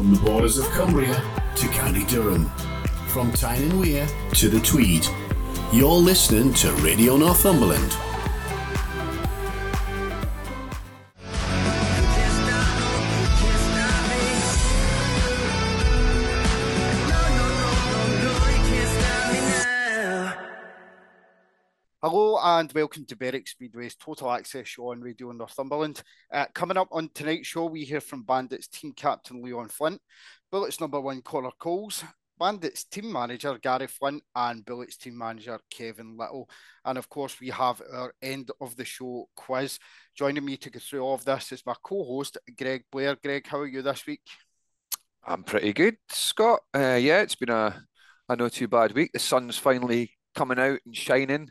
From the borders of Cumbria to County Durham, from Tyne and Wear to the Tweed, you're listening to Radio Northumberland. And welcome to Berwick Speedway's Total Access Show on Radio Northumberland. Uh, coming up on tonight's show, we hear from Bandits team captain Leon Flint, Bullets number one Connor Coles, Bandits team manager Gary Flint, and Bullets team manager Kevin Little. And of course, we have our end of the show quiz. Joining me to go through all of this is my co host, Greg Blair. Greg, how are you this week? I'm pretty good, Scott. Uh, yeah, it's been a, a not too bad week. The sun's finally coming out and shining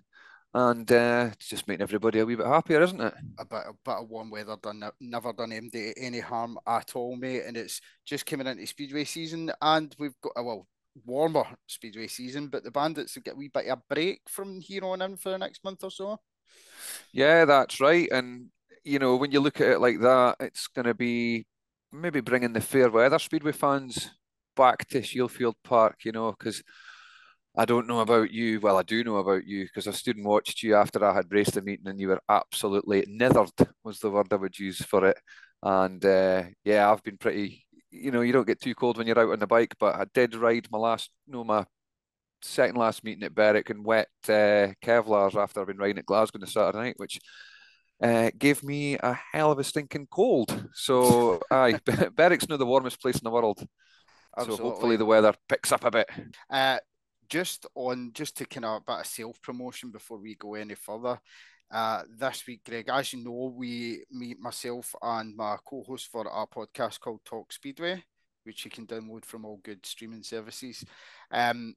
and uh, it's just making everybody a wee bit happier, isn't it? A bit, a bit of warm weather done never done MD any harm at all, mate. And it's just coming into speedway season, and we've got a well warmer speedway season, but the bandits will get a wee bit of a break from here on in for the next month or so. Yeah, that's right. And you know, when you look at it like that, it's going to be maybe bringing the fair weather speedway fans back to Shieldfield Park. You know, because I don't know about you. Well, I do know about you because I stood and watched you after I had raced the meeting, and you were absolutely nithered was the word I would use for it. And uh, yeah, I've been pretty. You know, you don't get too cold when you're out on the bike, but I did ride my last, no, my second last meeting at Berwick in wet uh, Kevlars after I've been riding at Glasgow on the Saturday night, which uh, gave me a hell of a stinking cold. So, aye, Berwick's not the warmest place in the world. Absolutely. So hopefully the weather picks up a bit. Uh, just on just to kind of a bit of self promotion before we go any further. Uh, this week, Greg, as you know, we meet myself and my co-host for our podcast called Talk Speedway, which you can download from all good streaming services. Um,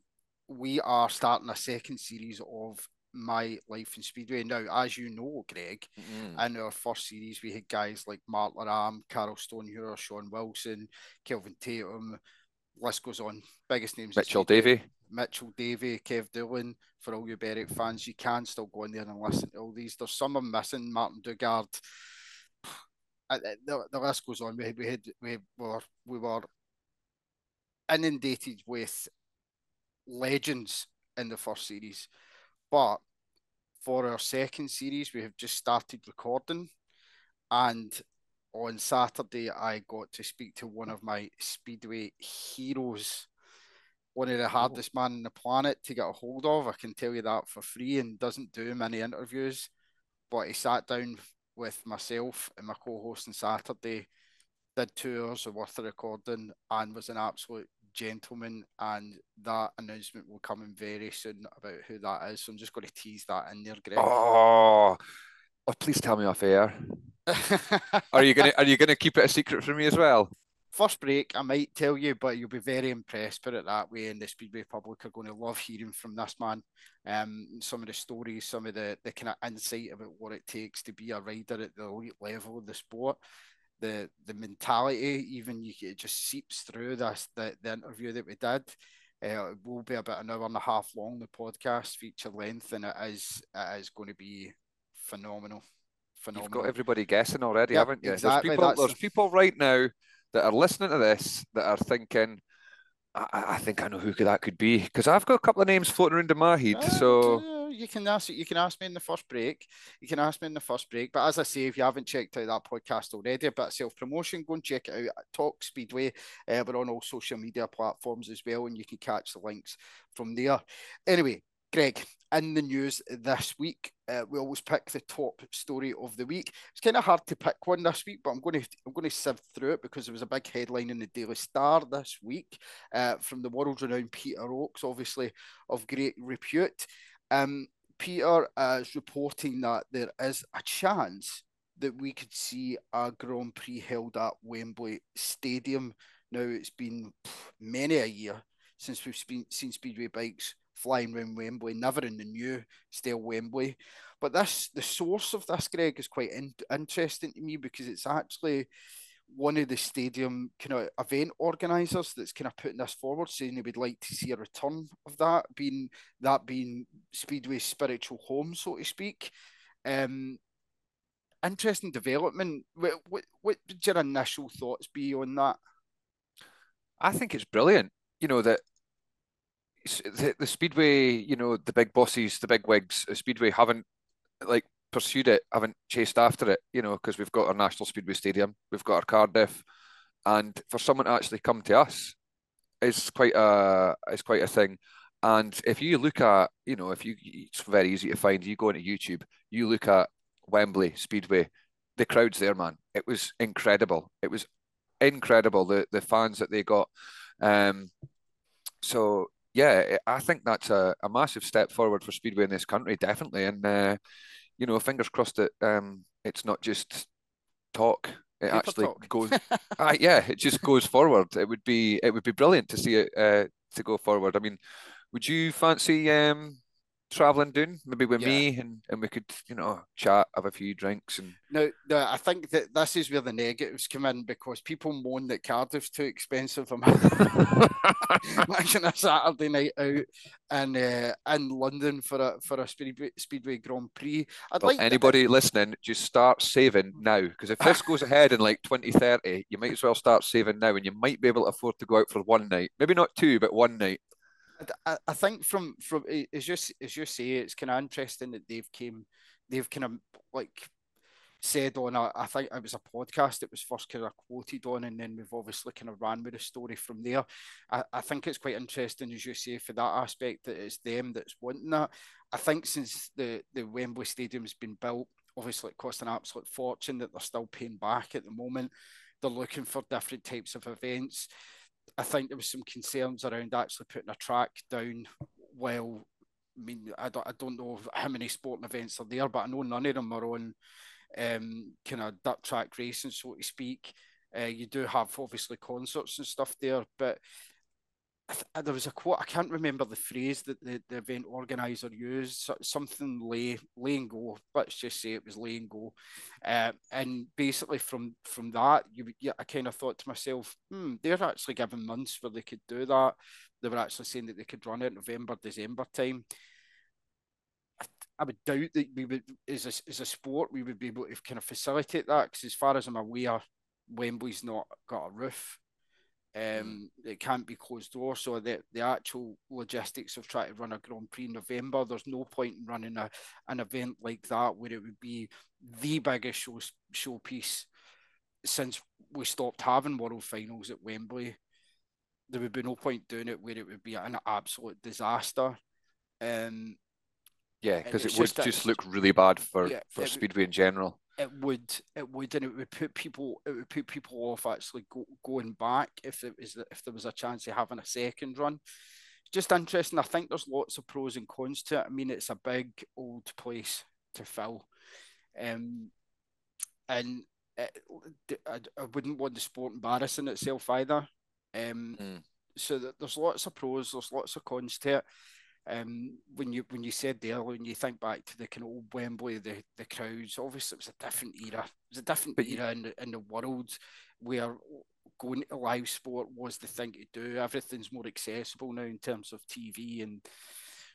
we are starting a second series of my life in speedway now as you know greg mm-hmm. in our first series we had guys like mark loram carl stonehewer sean wilson kelvin tatum list goes on biggest names mitchell davey Mitchell Davey, Kev Doolan, for all you Berwick fans, you can still go in there and listen to all these. There's some I'm missing, Martin Dugard. The, the list goes on. We had, we had we were we were inundated with legends in the first series, but for our second series, we have just started recording, and on Saturday I got to speak to one of my speedway heroes one of the hardest man on the planet to get a hold of. I can tell you that for free and doesn't do many interviews. But he sat down with myself and my co-host on Saturday, did two hours of worth of recording and was an absolute gentleman. And that announcement will come in very soon about who that is. So I'm just going to tease that in there, Greg. Oh, oh please tell me off air. are you gonna Are you gonna keep it a secret from me as well? first break, I might tell you, but you'll be very impressed. Put it that way, and the Speedway public are going to love hearing from this man. Um, some of the stories, some of the the kind of insight about what it takes to be a rider at the elite level of the sport. The the mentality, even you it just seeps through this the, the interview that we did. Uh, it will be about an hour and a half long. The podcast feature length, and it is it is going to be phenomenal. Phenomenal. You've got everybody guessing already, yep, haven't you? Exactly. There's people, there's people right now that are listening to this that are thinking, I, I think I know who that could be because I've got a couple of names floating around in my head. Uh, so you can ask you can ask me in the first break. You can ask me in the first break. But as I say, if you haven't checked out that podcast already, about self promotion, go and check it out. at Talk Speedway. Uh, we're on all social media platforms as well, and you can catch the links from there. Anyway, Greg, in the news this week, uh, we always pick the top story of the week. It's kind of hard to pick one this week, but I'm going to I'm going to sift through it because there was a big headline in the Daily Star this week uh, from the world-renowned Peter Oakes, obviously of great repute. Um, Peter is reporting that there is a chance that we could see a Grand Prix held at Wembley Stadium. Now it's been many a year since we've seen Speedway bikes flying around Wembley, never in the new style Wembley. But this, the source of this, Greg, is quite in, interesting to me because it's actually one of the stadium kind of event organisers that's kind of putting this forward, saying they would like to see a return of that, being that being Speedway's spiritual home, so to speak. Um, interesting development. What, what, what would your initial thoughts be on that? I think it's brilliant. You know that the, the Speedway, you know, the big bosses, the big wigs, Speedway haven't like pursued it, haven't chased after it. You know, because we've got our National Speedway Stadium, we've got our Cardiff, and for someone to actually come to us is quite a is quite a thing. And if you look at, you know, if you, it's very easy to find. You go into YouTube, you look at Wembley Speedway, the crowds there, man. It was incredible. It was incredible the the fans that they got. Um, so yeah, I think that's a, a massive step forward for Speedway in this country, definitely. And uh, you know, fingers crossed that um, it's not just talk. It Paper actually talk. goes. uh, yeah, it just goes forward. It would be it would be brilliant to see it uh, to go forward. I mean, would you fancy um, traveling down, maybe with yeah. me, and, and we could, you know, chat, have a few drinks, and. No, no, I think that this is where the negatives come in because people moan that Cardiff's too expensive. Imagine a Saturday night out in uh, in London for a for a Speedway, Speedway Grand Prix. I'd well, like anybody to... listening, just start saving now because if this goes ahead in like 2030, you might as well start saving now, and you might be able to afford to go out for one night, maybe not two, but one night. I, I think from from as you as you say, it's kind of interesting that they've came, they've kind of like said on a, I think it was a podcast that was first kind of quoted on, and then we've obviously kind of ran with the story from there. I, I think it's quite interesting, as you say, for that aspect that it's them that's wanting that. I think since the the Wembley Stadium's been built, obviously it cost an absolute fortune that they're still paying back at the moment. They're looking for different types of events. I think there was some concerns around actually putting a track down. Well, I mean, I don't, I don't know how many sporting events are there, but I know none of them are on um, kind of dirt track racing, so to speak. Uh, you do have obviously concerts and stuff there, but uh, there was a quote I can't remember the phrase that the, the event organizer used something lay lay and go let's just say it was lay go. Uh, and basically from from that you I kind of thought to myself hmm they're actually given months where they could do that. They were actually saying that they could run it November December time. I, I would doubt that we would as a, as a sport we would be able to kind of facilitate that because as far as I'm aware Wembley's not got a roof. Um, it can't be closed door. So the, the actual logistics of trying to run a Grand Prix in November, there's no point in running a, an event like that where it would be the biggest show, showpiece since we stopped having world finals at Wembley. There would be no point doing it where it would be an absolute disaster. Um, yeah, because it would just, just look really bad for, yeah, for Speedway in general it would it would and it would put people it would put people off actually go, going back if it was if there was a chance of having a second run. Just interesting. I think there's lots of pros and cons to it. I mean, it's a big old place to fill, um, and it, I, I wouldn't want the sport embarrassing itself either. Um, mm. So that there's lots of pros, there's lots of cons to it. Um, when you when you said there, when you think back to the kind of old Wembley, the the crowds, obviously it was a different era. It was a different but era in the, in the world where going to live sport was the thing to do. Everything's more accessible now in terms of TV and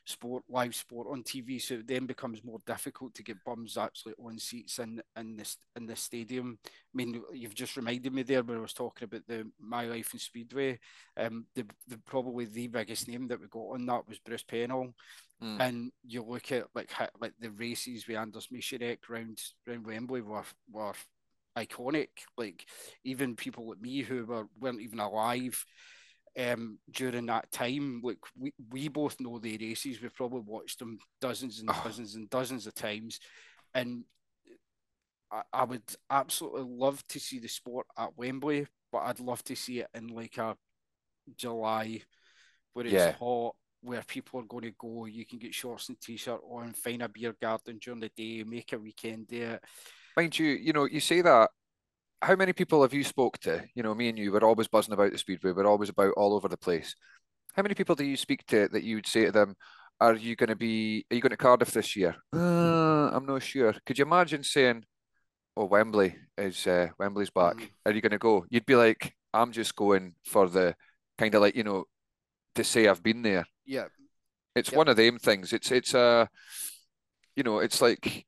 sport, live sport on TV, so it then becomes more difficult to get bums actually on seats in in this in the stadium. I mean, you've just reminded me there when I was talking about the My Life in Speedway. Um, the, the probably the biggest name that we got on that was Bruce Penhall. Mm. And you look at like like the races with Anders Michanek round round Wembley were were iconic. Like even people like me who were weren't even alive um, during that time. Like we, we both know the races. We've probably watched them dozens and dozens and dozens of times, and I, I, would absolutely love to see the sport at Wembley, but I'd love to see it in like a July where it's yeah. hot. Where people are going to go, you can get shorts and t-shirt on, find a beer garden during the day, make a weekend day. Mind you, you know, you say that how many people have you spoke to? You know, me and you, we're always buzzing about the speedway. We're always about all over the place. How many people do you speak to that you would say to them, "Are you going to be? Are you going to Cardiff this year?" Uh, I'm not sure. Could you imagine saying, "Oh, Wembley is uh, Wembley's back. Mm. Are you going to go?" You'd be like, "I'm just going for the kind of like you know to say I've been there." Yeah, it's one of them things. It's it's a, uh, you know, it's like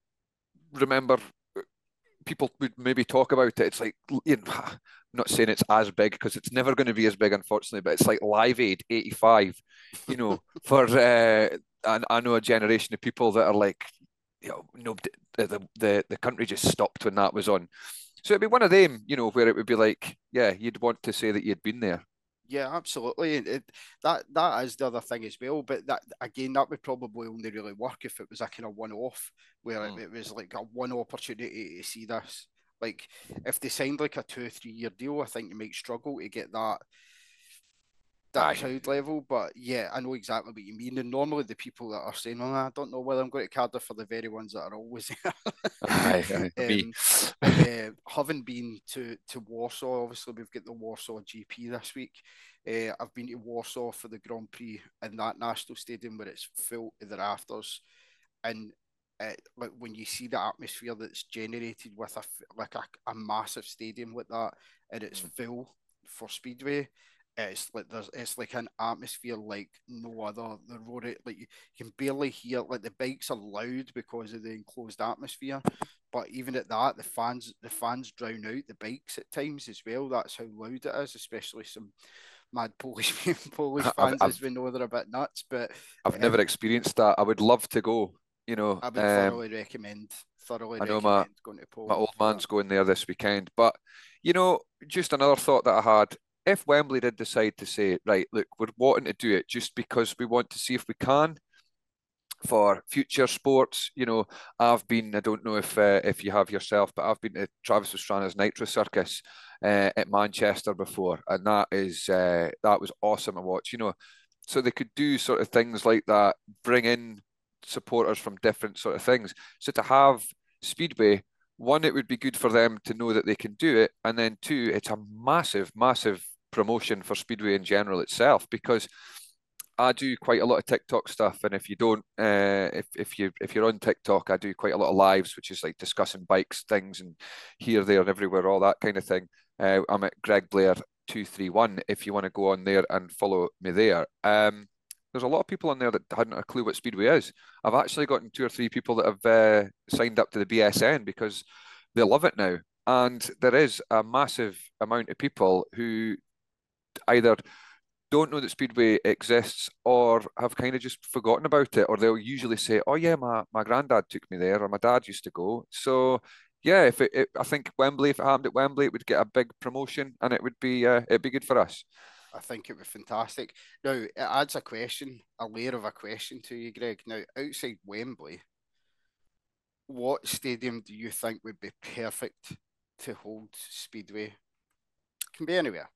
remember people would maybe talk about it. It's like you know, not saying it's as big because it's never going to be as big, unfortunately, but it's like Live Aid 85, you know, for, uh, I, I know a generation of people that are like, you know, no, the, the, the country just stopped when that was on. So it'd be one of them, you know, where it would be like, yeah, you'd want to say that you'd been there. Yeah, absolutely. It, that that is the other thing as well. But that again, that would probably only really work if it was a kind of one-off, where mm. it, it, was like a one opportunity to see this. Like if they signed like a two or three year deal, I think you might struggle to get that that crowd level. But yeah, I know exactly what you mean. And normally the people that are saying, "Well, I don't know whether I'm going to Cardiff," for the very ones that are always there. Aye, aye, um, uh, having been to to Warsaw, obviously we've got the Warsaw GP this week. Uh, I've been to Warsaw for the Grand Prix in that national stadium where it's full to the rafters, and uh, like when you see the atmosphere that's generated with a like a, a massive stadium like that, and it's mm. full for Speedway it's like there's it's like an atmosphere like no other. The road like you, can barely hear like the bikes are loud because of the enclosed atmosphere, but even at that, the fans the fans drown out the bikes at times as well. That's how loud it is, especially some mad Polish Polish fans I've, as we know they're a bit nuts. But I've um, never experienced that. I would love to go. You know, I would um, thoroughly recommend. Thoroughly I know my, going to Poland my old man's that. going there this weekend, but you know, just another thought that I had if Wembley did decide to say, right, look, we're wanting to do it just because we want to see if we can for future sports, you know, I've been, I don't know if uh, if you have yourself, but I've been to Travis Pastrana's Nitro Circus uh, at Manchester before, and that is uh, that was awesome to watch. You know, so they could do sort of things like that, bring in supporters from different sort of things. So to have Speedway one, it would be good for them to know that they can do it, and then two, it's a massive, massive promotion for Speedway in general itself because I do quite a lot of TikTok stuff, and if you don't, uh, if if you if you're on TikTok, I do quite a lot of lives, which is like discussing bikes, things, and here, there, and everywhere, all that kind of thing. Uh, I'm at Greg Blair two three one. If you want to go on there and follow me there, um, there's a lot of people on there that hadn't a clue what Speedway is. I've actually gotten two or three people that have uh, signed up to the BSN because they love it now. And there is a massive amount of people who either don't know that Speedway exists or have kind of just forgotten about it, or they'll usually say, "Oh yeah, my my granddad took me there, or my dad used to go." So yeah, if it, it I think Wembley, if it happened at Wembley, it would get a big promotion, and it would be uh, it'd be good for us. I think it would be fantastic. Now, it adds a question, a layer of a question to you, Greg. Now, outside Wembley, what stadium do you think would be perfect to hold Speedway? Can be anywhere.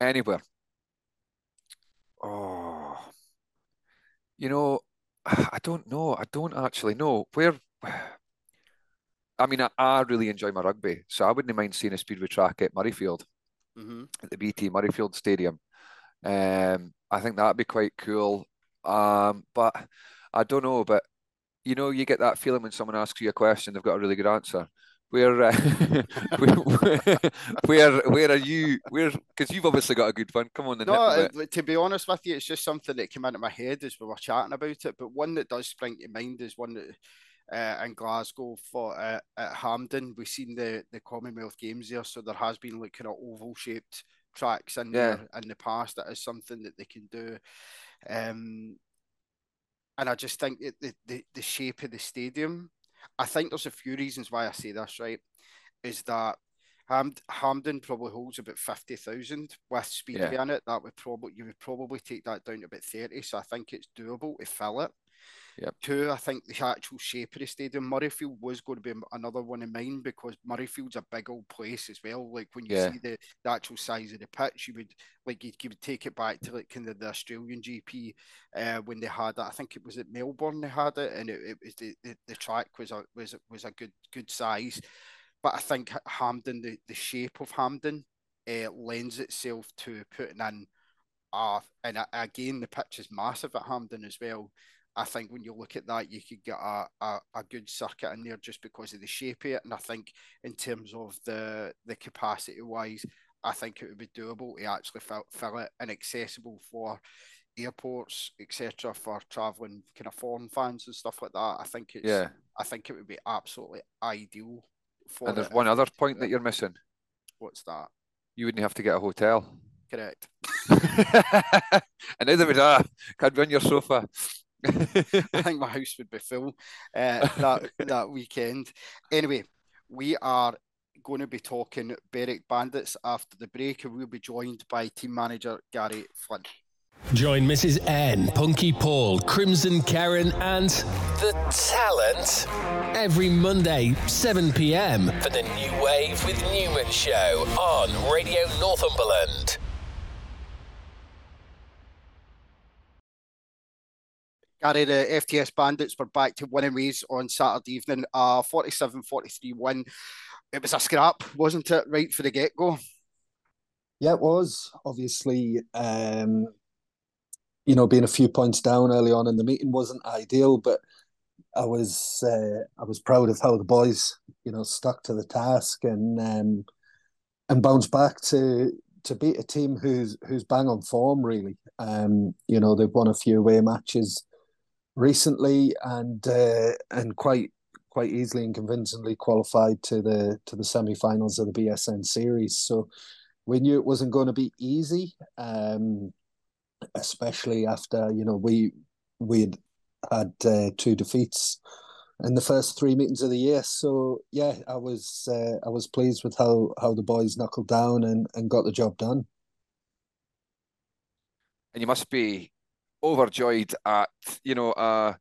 Anywhere. Oh, you know, I don't know. I don't actually know where. I mean, I, I really enjoy my rugby, so I wouldn't mind seeing a speedway track at Murrayfield mm-hmm. at the BT Murrayfield Stadium. Um, I think that'd be quite cool. Um, but I don't know. But you know, you get that feeling when someone asks you a question, they've got a really good answer. Where, uh, where, where, where are you? Where? Because you've obviously got a good one. Come on, no. Uh, to be honest with you, it's just something that came into my head as we were chatting about it. But one that does spring to mind is one that uh, in Glasgow for uh, at Hampden. We've seen the the Commonwealth Games there, so there has been like kind of oval shaped tracks in yeah. there in the past. That is something that they can do. Um, and I just think the, the the shape of the stadium. I think there's a few reasons why I say this. Right, is that Ham- Hampden probably holds about fifty thousand with Speedway yeah. in it. That would probably you would probably take that down to about thirty. So I think it's doable to fill it. Yep. Two, I think the actual shape of the stadium, Murrayfield was going to be another one of mine because Murrayfield's a big old place as well. Like when you yeah. see the, the actual size of the pitch, you would like you, would take it back to like kind of the Australian GP uh, when they had it. I think it was at Melbourne they had it, and it, it was the, the, the track was a was was a good good size. But I think Hampden, the, the shape of Hampden, uh, lends itself to putting in. Uh, and again, the pitch is massive at Hampden as well. I think when you look at that, you could get a, a, a, good circuit in there just because of the shape of it. And I think in terms of the the capacity wise, I think it would be doable to actually fill, fill it and accessible for airports, etc., for traveling kind of foreign fans and stuff like that. I think it's yeah. I think it would be absolutely ideal for. And there's one other point that you're missing. What's that? you wouldn't have to get a hotel. Correct. and neither would I. Can't be your sofa. I think my house would be full uh, that that weekend. Anyway, we are going to be talking Berwick Bandits after the break, and we'll be joined by team manager Gary Flint. Join Mrs. N, Punky Paul, Crimson Karen, and the talent every Monday, 7 pm, for the New Wave with Newman show on Radio Northumberland. Gary, the FTS Bandits were back to winning ways on Saturday evening. A 47 43 win. It was a scrap, wasn't it, right for the get go? Yeah, it was. Obviously, um, you know, being a few points down early on in the meeting wasn't ideal, but I was uh, I was proud of how the boys, you know, stuck to the task and um, and bounced back to to beat a team who's who's bang on form really. Um, you know, they've won a few away matches recently and uh, and quite quite easily and convincingly qualified to the to the semi-finals of the BSN series. So we knew it wasn't going to be easy, um, especially after you know we we'd had uh, two defeats in the first three meetings of the year. So yeah, I was uh, I was pleased with how how the boys knuckled down and and got the job done. And you must be overjoyed at you know uh,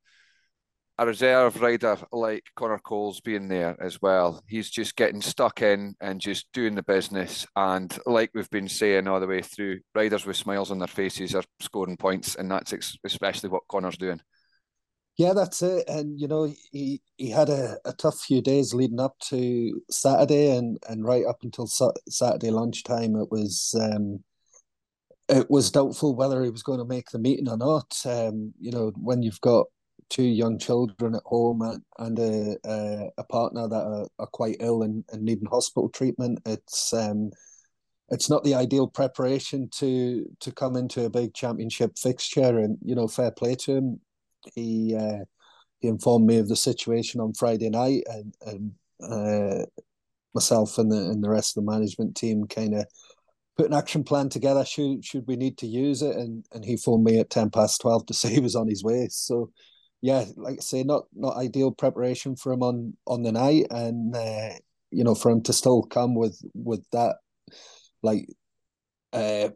a reserve rider like Connor Coles being there as well. He's just getting stuck in and just doing the business. And like we've been saying all the way through, riders with smiles on their faces are scoring points, and that's especially what Connor's doing. Yeah, that's it. And you know, he he had a, a tough few days leading up to Saturday, and and right up until Saturday lunchtime, it was um, it was doubtful whether he was going to make the meeting or not. Um, you know, when you've got two young children at home and, and a, a, a partner that are, are, quite ill and, and needing hospital treatment, it's um, it's not the ideal preparation to to come into a big championship fixture. And you know, fair play to him. He uh, he informed me of the situation on Friday night, and and uh, myself and the and the rest of the management team kind of put an action plan together should should we need to use it? And and he phoned me at 10 past 12 to say he was on his way. So yeah like i say not not ideal preparation for him on on the night. And uh, you know for him to still come with with that like uh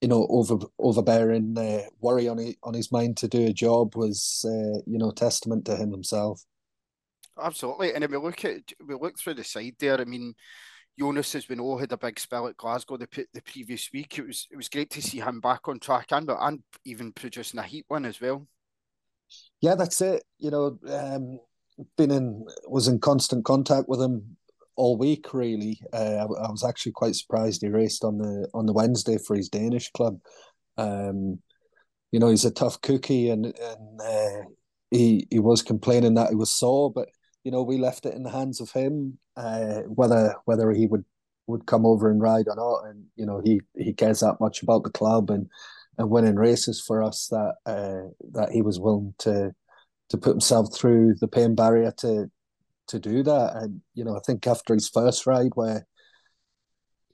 you know over overbearing uh, worry on his, on his mind to do a job was uh, you know testament to him himself. Absolutely. And if we look at we look through the side there i mean Jonas, as we know, had a big spell at Glasgow the, the previous week. It was it was great to see him back on track and and even producing a heat one as well. Yeah, that's it. You know, um, been in was in constant contact with him all week. Really, uh, I, I, was actually quite surprised he raced on the on the Wednesday for his Danish club. Um, you know, he's a tough cookie, and and uh, he he was complaining that he was sore, but you know, we left it in the hands of him uh, whether whether he would would come over and ride or not. And you know, he he cares that much about the club and and winning races for us that uh, that he was willing to to put himself through the pain barrier to to do that. And you know, I think after his first ride where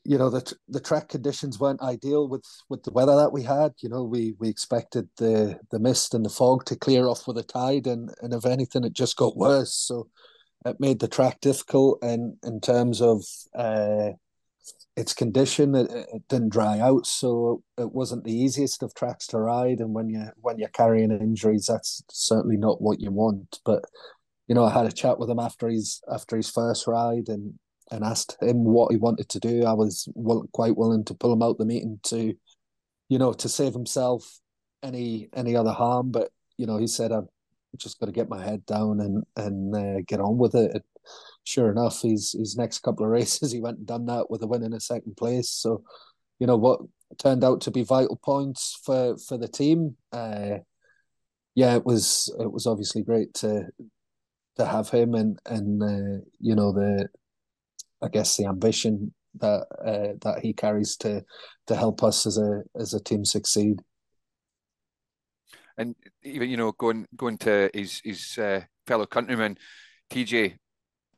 you know the the track conditions weren't ideal with with the weather that we had. You know, we we expected the the mist and the fog to clear off with the tide, and and if anything, it just got worse. So it made the track difficult, and in terms of uh, its condition, it, it didn't dry out, so it wasn't the easiest of tracks to ride. And when you when you're carrying injuries, that's certainly not what you want. But you know, I had a chat with him after his after his first ride, and and asked him what he wanted to do. I was quite willing to pull him out the meeting to, you know, to save himself any any other harm. But you know, he said, "I've just got to get my head down and and uh, get on with it." sure enough, his his next couple of races, he went and done that with a win in a second place. So, you know, what turned out to be vital points for for the team. Uh, yeah, it was it was obviously great to to have him and and uh, you know the I guess the ambition that uh, that he carries to to help us as a as a team succeed. And even you know going going to his his uh, fellow countryman TJ,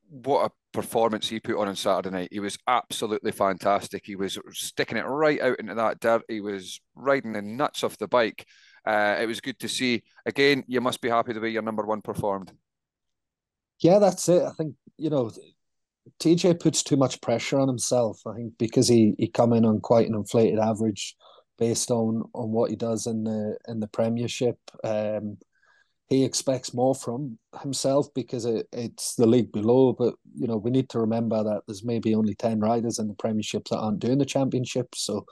what a performance he put on on Saturday night. He was absolutely fantastic. He was sticking it right out into that dirt. He was riding the nuts off the bike. Uh, it was good to see. Again, you must be happy the way your number one performed. Yeah, that's it. I think you know TJ puts too much pressure on himself. I think because he he come in on quite an inflated average based on on what he does in the in the Premiership. Um, he expects more from himself because it, it's the league below. But you know, we need to remember that there's maybe only ten riders in the Premiership that aren't doing the Championship. So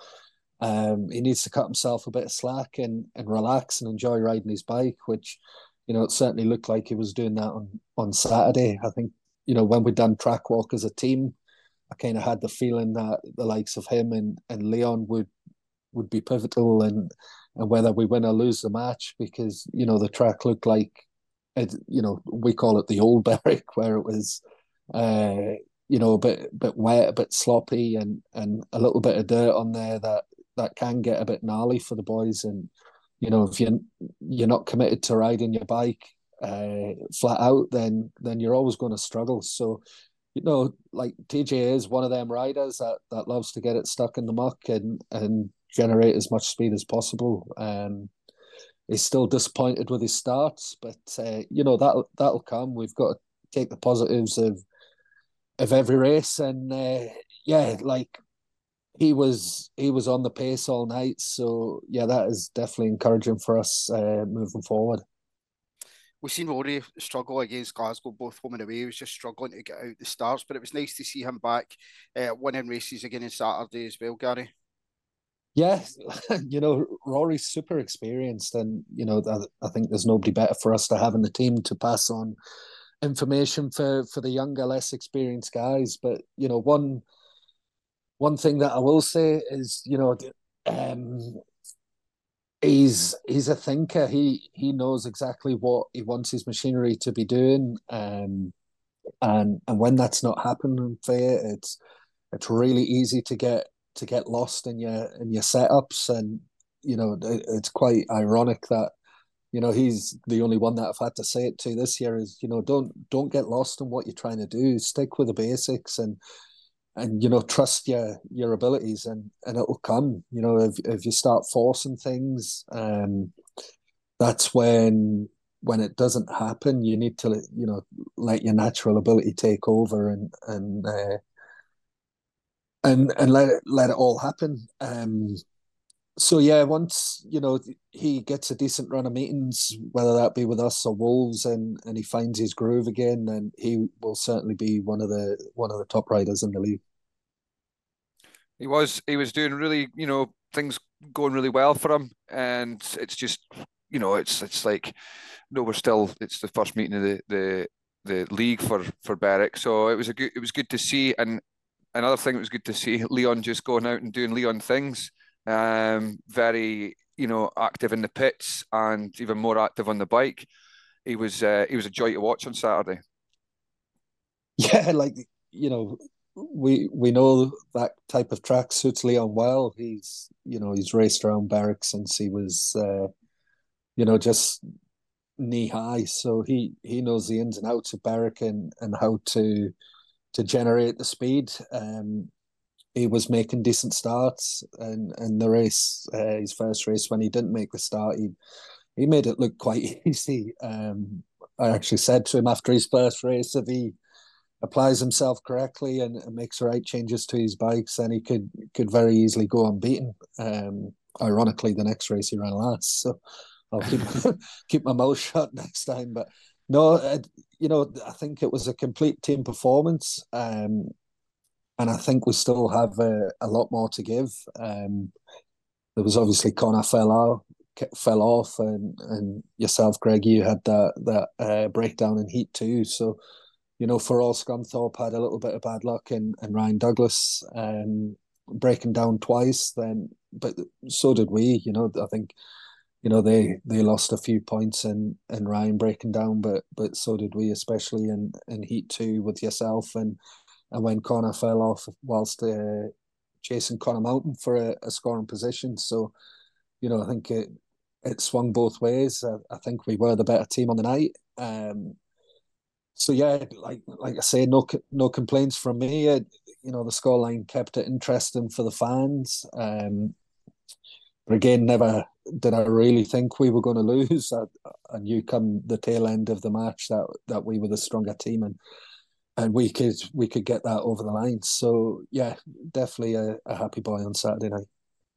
um, he needs to cut himself a bit of slack and and relax and enjoy riding his bike, which you know it certainly looked like he was doing that on on Saturday. I think you know when we done track walk as a team, I kind of had the feeling that the likes of him and and Leon would would be pivotal and and whether we win or lose the match because you know the track looked like it you know we call it the old Berwick where it was uh you know a bit bit wet a bit sloppy and and a little bit of dirt on there that that can get a bit gnarly for the boys. And you know if you you're not committed to riding your bike uh flat out then then you're always going to struggle so you know like TJ is one of them riders that that loves to get it stuck in the muck and and generate as much speed as possible. Um, he's still disappointed with his starts, but uh, you know that that'll come. We've got to take the positives of of every race, and uh, yeah, like he was he was on the pace all night. So yeah, that is definitely encouraging for us uh, moving forward. We've seen Rory struggle against Glasgow both home and away. He was just struggling to get out the starts, but it was nice to see him back uh, winning races again on Saturday as well, Gary. Yeah, you know, Rory's super experienced, and you know, I think there's nobody better for us to have in the team to pass on information for for the younger, less experienced guys. But you know, one one thing that I will say is, you know, um, he's he's a thinker. He he knows exactly what he wants his machinery to be doing, um, and and when that's not happening for you, it's it's really easy to get to get lost in your in your setups, and you know it, it's quite ironic that you know he's the only one that I've had to say it to this year is you know don't don't get lost in what you're trying to do. Stick with the basics and and you know trust your your abilities and and it will come. You know if if you start forcing things, um, that's when when it doesn't happen, you need to you know let your natural ability take over and and uh, and and let it let it all happen. Um, so yeah, once you know he gets a decent run of meetings, whether that be with us or Wolves, and and he finds his groove again, then he will certainly be one of the one of the top riders in the league. He was he was doing really you know things going really well for him, and it's just you know it's it's like no, we're still it's the first meeting of the the the league for for Berwick, so it was a good it was good to see, and another thing that was good to see Leon just going out and doing Leon things. Um, very you know active in the pits and even more active on the bike. He was uh, he was a joy to watch on Saturday. Yeah, like you know, we we know that type of track suits Leon well. He's you know he's raced around Berwick since he was uh, you know just knee high, so he he knows the ins and outs of Berwick and and how to to generate the speed. Um, he was making decent starts, and and the race, uh, his first race when he didn't make the start, he he made it look quite easy. Um, I actually said to him after his first race, if he applies himself correctly and, and makes the right changes to his bikes, then he could could very easily go unbeaten. Um, ironically, the next race he ran last, so I'll keep keep my mouth shut next time. But no, uh, you know, I think it was a complete team performance, um, and I think we still have a, a lot more to give. Um, there was obviously Connor fell out, fell off, and and yourself, Greg, you had that that uh, breakdown in heat too. So, you know, for all Scunthorpe had a little bit of bad luck, and and Ryan Douglas um, breaking down twice. Then, but so did we. You know, I think you know they they lost a few points and and Ryan breaking down, but but so did we, especially in in Heat Two with yourself and and when Connor fell off whilst uh, chasing Connor Mountain for a, a, scoring position. So you know I think it it swung both ways. I, I, think we were the better team on the night. Um, so yeah, like like I say, no no complaints from me. It, you know, the scoreline kept it interesting for the fans. Um, but again, never did I really think we were going to lose. I, I knew come the tail end of the match that that we were the stronger team and and we could we could get that over the line. So yeah, definitely a, a happy boy on Saturday night.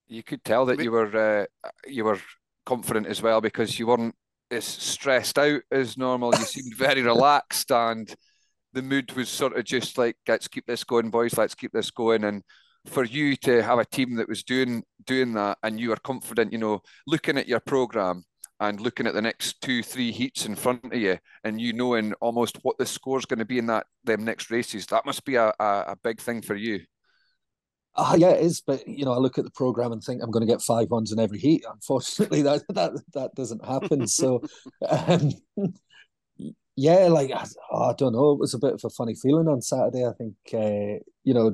You could tell that you were uh, you were confident as well because you weren't as stressed out as normal. You seemed very relaxed, and the mood was sort of just like, "Let's keep this going, boys. Let's keep this going." And for you to have a team that was doing doing that, and you were confident, you know, looking at your program and looking at the next two, three heats in front of you, and you knowing almost what the score's going to be in that them next races, that must be a, a, a big thing for you. Uh, yeah, it is. But you know, I look at the program and think I'm going to get five ones in every heat. Unfortunately, that that that doesn't happen. so, um, yeah, like oh, I don't know. It was a bit of a funny feeling on Saturday. I think uh, you know,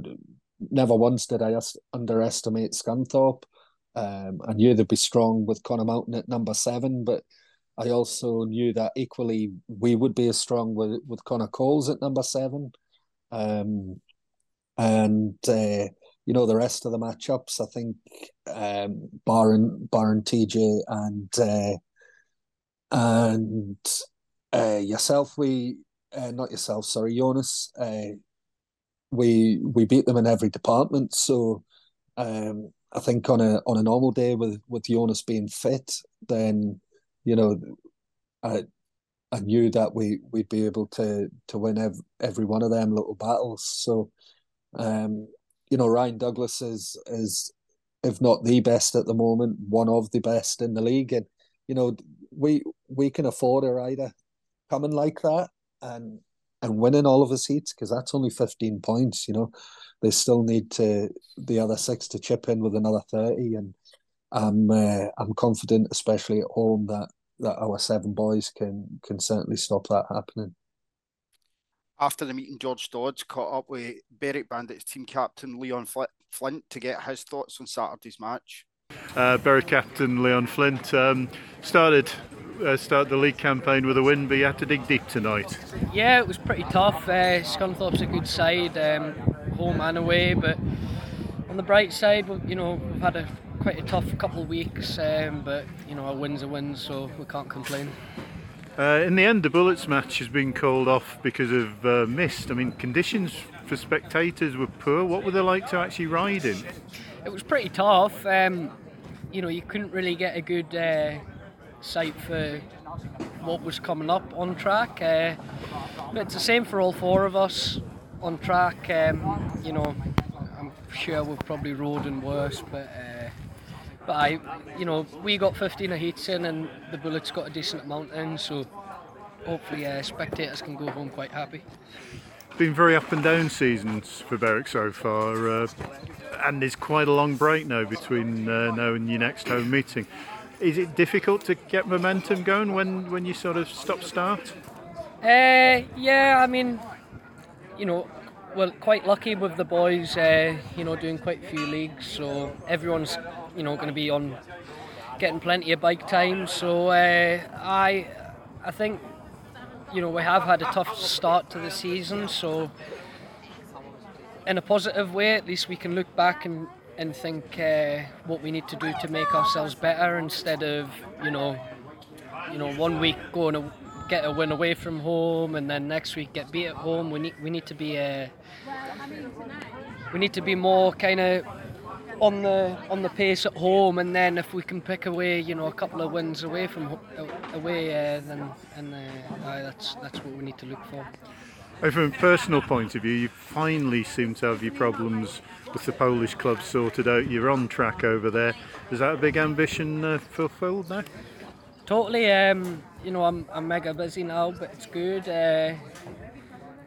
never once did I underestimate Scunthorpe. Um, I knew they'd be strong with Connor Mountain at number seven, but I also knew that equally we would be as strong with with Connor Coles at number seven. Um, and uh, you know the rest of the matchups. I think um, Baron, Baron, TJ, and uh, and uh, yourself, we uh, not yourself, sorry, Jonas. Uh, we we beat them in every department. So um, I think on a on a normal day with with Jonas being fit, then you know, I I knew that we we'd be able to to win every, every one of them little battles. So um, you know, Ryan Douglas is is if not the best at the moment, one of the best in the league, and you know, we we can afford a rider coming like that and and winning all of his heats because that's only fifteen points. You know, they still need to the other six to chip in with another thirty, and I'm uh, I'm confident, especially at home, that that our seven boys can can certainly stop that happening after the meeting, George Dodds caught up with Berwick Bandits team captain Leon Flint to get his thoughts on Saturday's match. Uh, Berwick captain Leon Flint um, started uh, start the league campaign with a win, but you had to dig deep tonight. Yeah, it was pretty tough. Uh, Scunthorpe's a good side, um, home and away, but on the bright side, you know, we've had a quite a tough couple of weeks, um, but you know, a win's a win, so we can't complain. Uh, in the end, the Bullets match has been called off because of uh, mist. I mean, conditions for spectators were poor. What were they like to actually ride in? It was pretty tough. Um, you know, you couldn't really get a good uh, sight for what was coming up on track. Uh, but it's the same for all four of us on track. Um, you know, I'm sure we've probably rode in worse, but uh, but I, you know, we got 15 heats in, and the Bullets got a decent amount in, so hopefully uh, spectators can go home quite happy. Been very up and down seasons for Berwick so far, uh, and there's quite a long break now between uh, now and your next home meeting. Is it difficult to get momentum going when, when you sort of stop start? Uh, yeah, I mean, you know, we're quite lucky with the boys, uh, you know, doing quite a few leagues, so everyone's you know, going to be on getting plenty of bike time. So uh, I, I think, you know, we have had a tough start to the season. So in a positive way, at least we can look back and and think uh, what we need to do to make ourselves better instead of you know, you know, one week going to get a win away from home and then next week get beat at home. We need we need to be uh, we need to be more kind of on the on the pace at home, and then if we can pick away, you know, a couple of wins away from away, uh, then and uh, that's that's what we need to look for. From a personal point of view, you finally seem to have your problems with the Polish club sorted out. You're on track over there. Is that a big ambition uh, fulfilled now? Totally. Um, you know, I'm, I'm mega busy now, but it's good. Uh,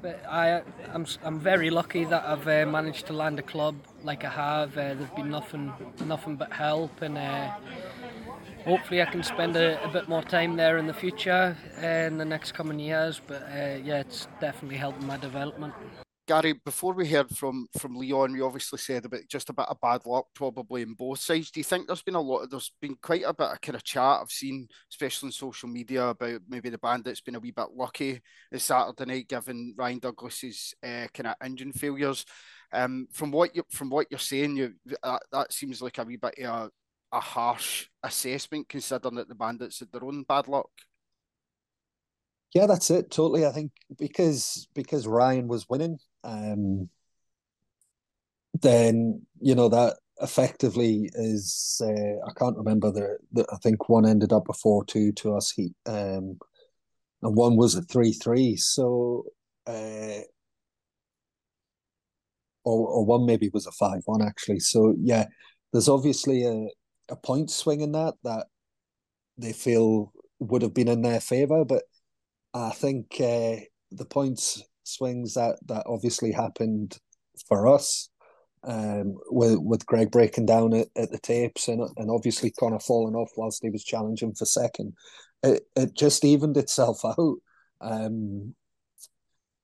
but I, I'm, I'm very lucky that I've uh, managed to land a club like I have. Uh, there's been nothing, nothing but help, and uh, hopefully I can spend a, a, bit more time there in the future, uh, in the next coming years. But uh, yeah, it's definitely helping my development. Gary, before we heard from from Leon, we obviously said about just a bit of bad luck probably in both sides. Do you think there's been a lot? Of, there's been quite a bit of kind of chat I've seen, especially on social media, about maybe the bandits been a wee bit lucky this Saturday night, given Ryan Douglas's uh, kind of engine failures. Um, from what you from what you're saying, you that, that seems like a wee bit of a, harsh assessment, considering that the bandits had their own bad luck. Yeah, that's it. Totally. I think because because Ryan was winning, um, then you know that effectively is uh, I can't remember the, the I think one ended up a four two to us he um and one was a three three so uh or, or one maybe was a five one actually so yeah there's obviously a, a point swing in that that they feel would have been in their favor but I think uh, the points swings that that obviously happened for us um, with with Greg breaking down at, at the tapes and and obviously kind of falling off whilst he was challenging for second. It it just evened itself out. Um,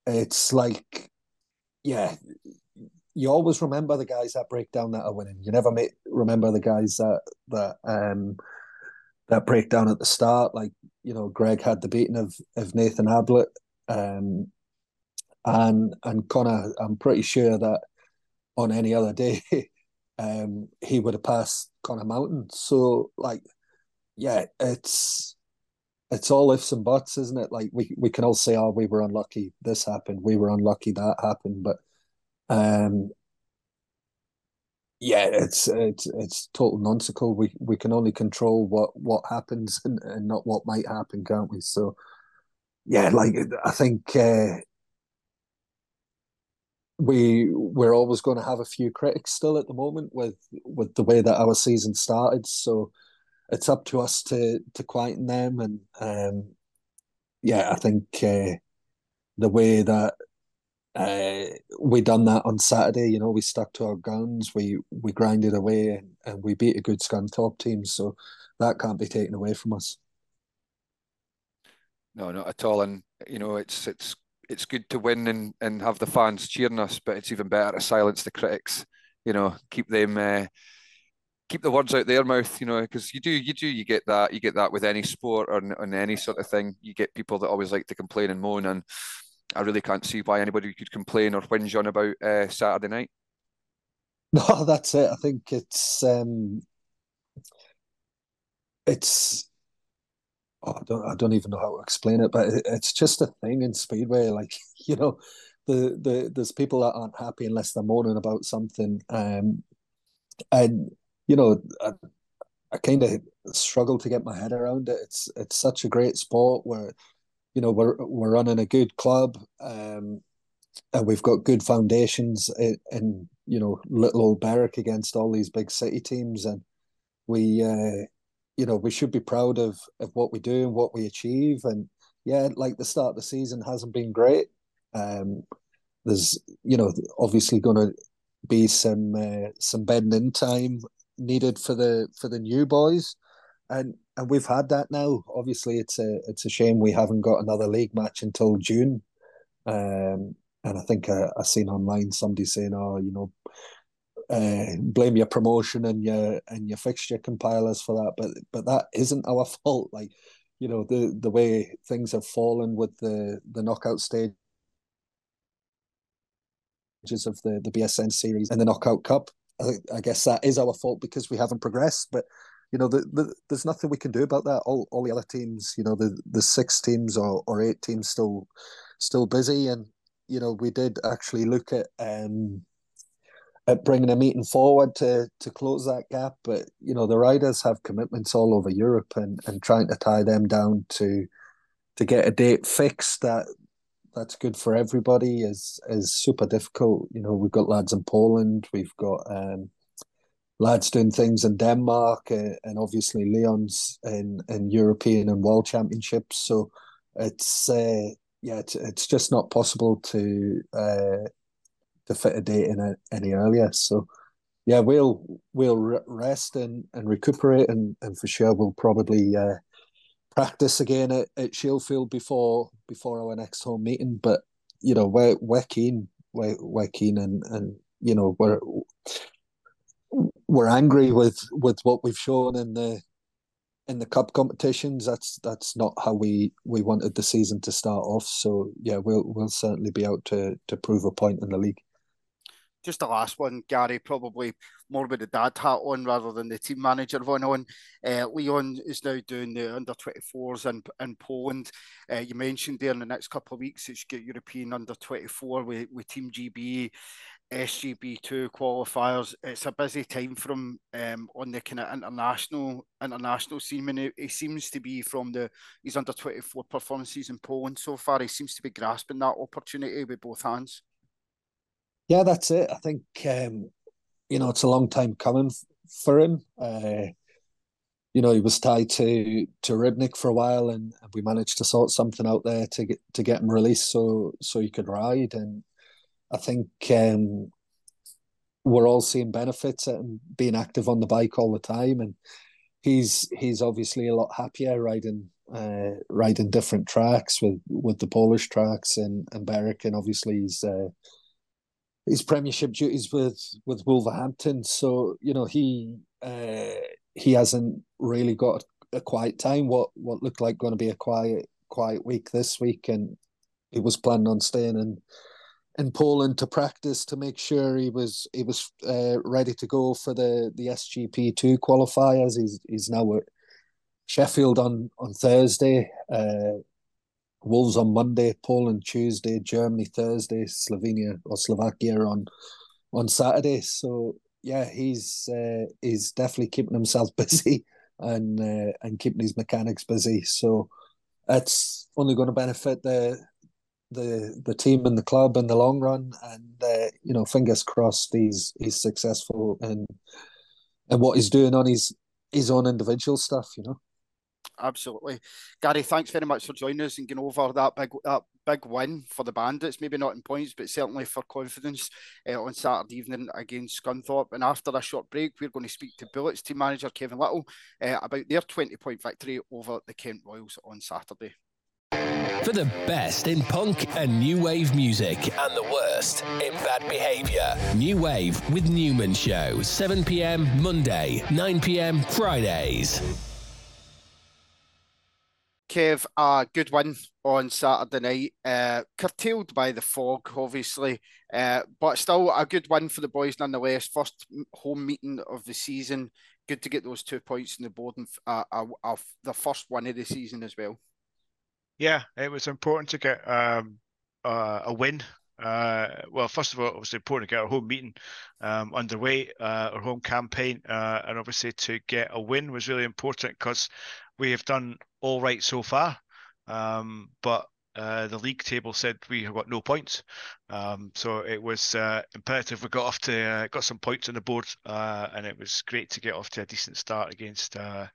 it's like, yeah, you always remember the guys that break down that are winning. You never make, remember the guys that that um that break down at the start. Like you know, Greg had the beating of of Nathan Ablett. Um, and and Connor, I'm pretty sure that on any other day, um, he would have passed Connor Mountain. So like, yeah, it's it's all ifs and buts, isn't it? Like we we can all say, oh, we were unlucky, this happened, we were unlucky, that happened, but um, yeah, it's it's it's total nonsensical. We we can only control what what happens and, and not what might happen, can't we? So yeah, like I think uh, we we're always going to have a few critics still at the moment with with the way that our season started. So it's up to us to to quieten them and um, yeah, I think uh, the way that uh, we done that on Saturday, you know, we stuck to our guns, we we grinded away and, and we beat a good Scunthorpe team. So that can't be taken away from us. No, not at all. And you know, it's it's it's good to win and, and have the fans cheering us, but it's even better to silence the critics. You know, keep them uh, keep the words out their mouth. You know, because you do you do you get that you get that with any sport or on any sort of thing. You get people that always like to complain and moan, and I really can't see why anybody could complain or whinge on about uh, Saturday night. No, that's it. I think it's um, it's oh, I don't I don't even know how to explain it, but it's just a thing in speedway. Like you know, the the there's people that aren't happy unless they're moaning about something, um, and you know, I, I kind of struggle to get my head around it. It's it's such a great sport where, you know, we're we're running a good club, um, and we've got good foundations in, in you know little old Berwick against all these big city teams, and we. Uh, you know we should be proud of of what we do and what we achieve. And yeah like the start of the season hasn't been great. Um there's you know obviously going to be some uh, some bedding in time needed for the for the new boys. And and we've had that now obviously it's a it's a shame we haven't got another league match until june um and i think I, I seen online somebody saying oh you know uh, blame your promotion and your and your fixture compilers for that, but but that isn't our fault. Like you know the the way things have fallen with the the knockout stage of the the BSN series and the knockout cup. I, I guess that is our fault because we haven't progressed, but you know, the, the, there's nothing we can do about that. All all the other teams, you know, the the six teams or, or eight teams still still busy, and you know, we did actually look at um at bringing a meeting forward to to close that gap. But you know, the riders have commitments all over Europe, and and trying to tie them down to to get a date fixed that that's good for everybody is is super difficult. You know, we've got lads in Poland, we've got um, lads doing things in Denmark, uh, and obviously Leon's in in European and World Championships. So it's uh, yeah, it's, it's just not possible to uh, to fit a date in any earlier. So yeah, we'll we'll rest and, and recuperate, and, and for sure we'll probably uh, practice again at, at Shieldfield before before our next home meeting. But you know we're we're keen. we're, we're keen and and you know we're we're angry with with what we've shown in the in the cup competitions. That's that's not how we we wanted the season to start off. So yeah, we'll we'll certainly be out to to prove a point in the league. Just the last one, Gary, probably more with the dad hat on rather than the team manager one on. Uh, Leon is now doing the under 24s in, in Poland. Uh, you mentioned there in the next couple of weeks, it's European under 24 with, with Team GB. SGP2 qualifiers. It's a busy time from um, on the kind of international international scene, and he, seems to be from the he's under 24 performances in Poland so far. He seems to be grasping that opportunity with both hands. Yeah, that's it. I think um, you know it's a long time coming for him. Uh, you know, he was tied to to Rybnik for a while, and we managed to sort something out there to get to get him released so so he could ride and I think um, we're all seeing benefits and being active on the bike all the time, and he's he's obviously a lot happier riding uh, riding different tracks with with the Polish tracks and and Berwick, and obviously he's. Uh, his premiership duties with with Wolverhampton, so you know he uh, he hasn't really got a quiet time. What what looked like going to be a quiet quiet week this week, and he was planning on staying in in Poland to practice to make sure he was he was uh, ready to go for the the SGP two qualifiers. He's he's now at Sheffield on on Thursday, uh, Wolves on Monday, Poland Tuesday, Germany Thursday, Slovenia or Slovakia on on Saturday. So yeah, he's uh, he's definitely keeping himself busy and uh, and keeping his mechanics busy. So it's only going to benefit the the the team and the club in the long run. And uh, you know, fingers crossed, he's he's successful in and what he's doing on his his own individual stuff. You know. Absolutely, Gary. Thanks very much for joining us and getting over that big that big win for the Bandits. Maybe not in points, but certainly for confidence uh, on Saturday evening against Scunthorpe. And after a short break, we're going to speak to Bullets team manager Kevin Little uh, about their twenty point victory over the Kent Royals on Saturday. For the best in punk and new wave music and the worst in bad behaviour. New Wave with Newman Show, 7 pm Monday, 9 pm Fridays. Kev, a good one on Saturday night, uh, curtailed by the fog, obviously, uh, but still a good one for the boys nonetheless. First home meeting of the season. Good to get those two points in the board and uh, uh, uh, the first one of the season as well. Yeah, it was important to get um, uh, a win. Uh, well, first of all, it was important to get our home meeting um, underway, uh, our home campaign, uh, and obviously to get a win was really important because we have done all right so far. Um, but uh, the league table said we have got no points, um, so it was uh, imperative we got off to uh, got some points on the board, uh, and it was great to get off to a decent start against uh,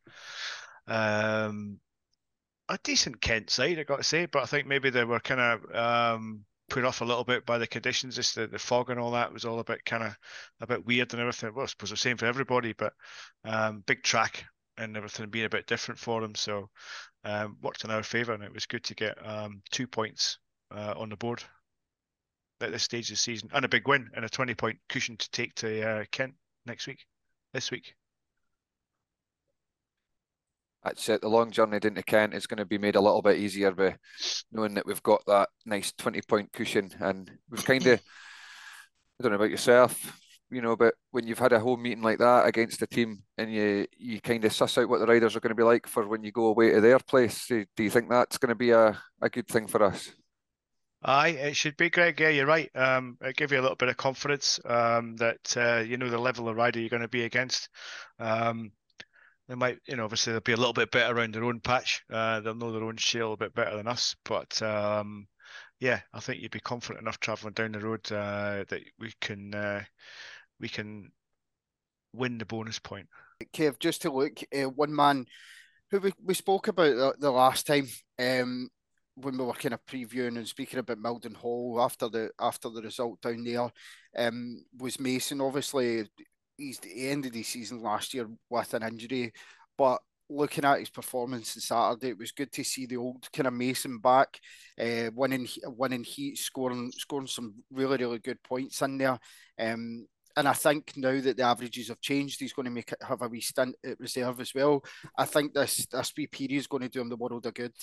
um, a decent Kent side, I got to say, but I think maybe they were kind of um, put off a little bit by the conditions, just the, the fog and all that was all a bit kind of a bit weird and everything. Well, I suppose the same for everybody, but um, big track and everything being a bit different for them, so um, worked in our favour, and it was good to get um, two points uh, on the board at this stage of the season, and a big win and a twenty point cushion to take to uh, Kent next week, this week that's it. The long journey into Kent is going to be made a little bit easier by knowing that we've got that nice 20 point cushion. And we've kind of, I don't know about yourself, you know, but when you've had a home meeting like that against the team and you you kind of suss out what the riders are going to be like for when you go away to their place, do you think that's going to be a, a good thing for us? Aye, it should be, Greg. Yeah, you're right. Um, it give you a little bit of confidence um, that uh, you know the level of rider you're going to be against. Um, they might, you know, obviously they'll be a little bit better around their own patch. Uh, they'll know their own shale a bit better than us. But um, yeah, I think you'd be confident enough traveling down the road uh, that we can uh, we can win the bonus point. Kev, just to look, uh, one man who we, we spoke about the, the last time um, when we were kind of previewing and speaking about Mildenhall after the after the result down there um, was Mason. Obviously, he's the end of the season last year with an injury, but looking at his performance on Saturday, it was good to see the old kind of Mason back, uh, winning winning heat, scoring scoring some really really good points in there. Um, and I think now that the averages have changed, he's going to make it have a wee stint at reserve as well. I think this this wee period is going to do him the world of good.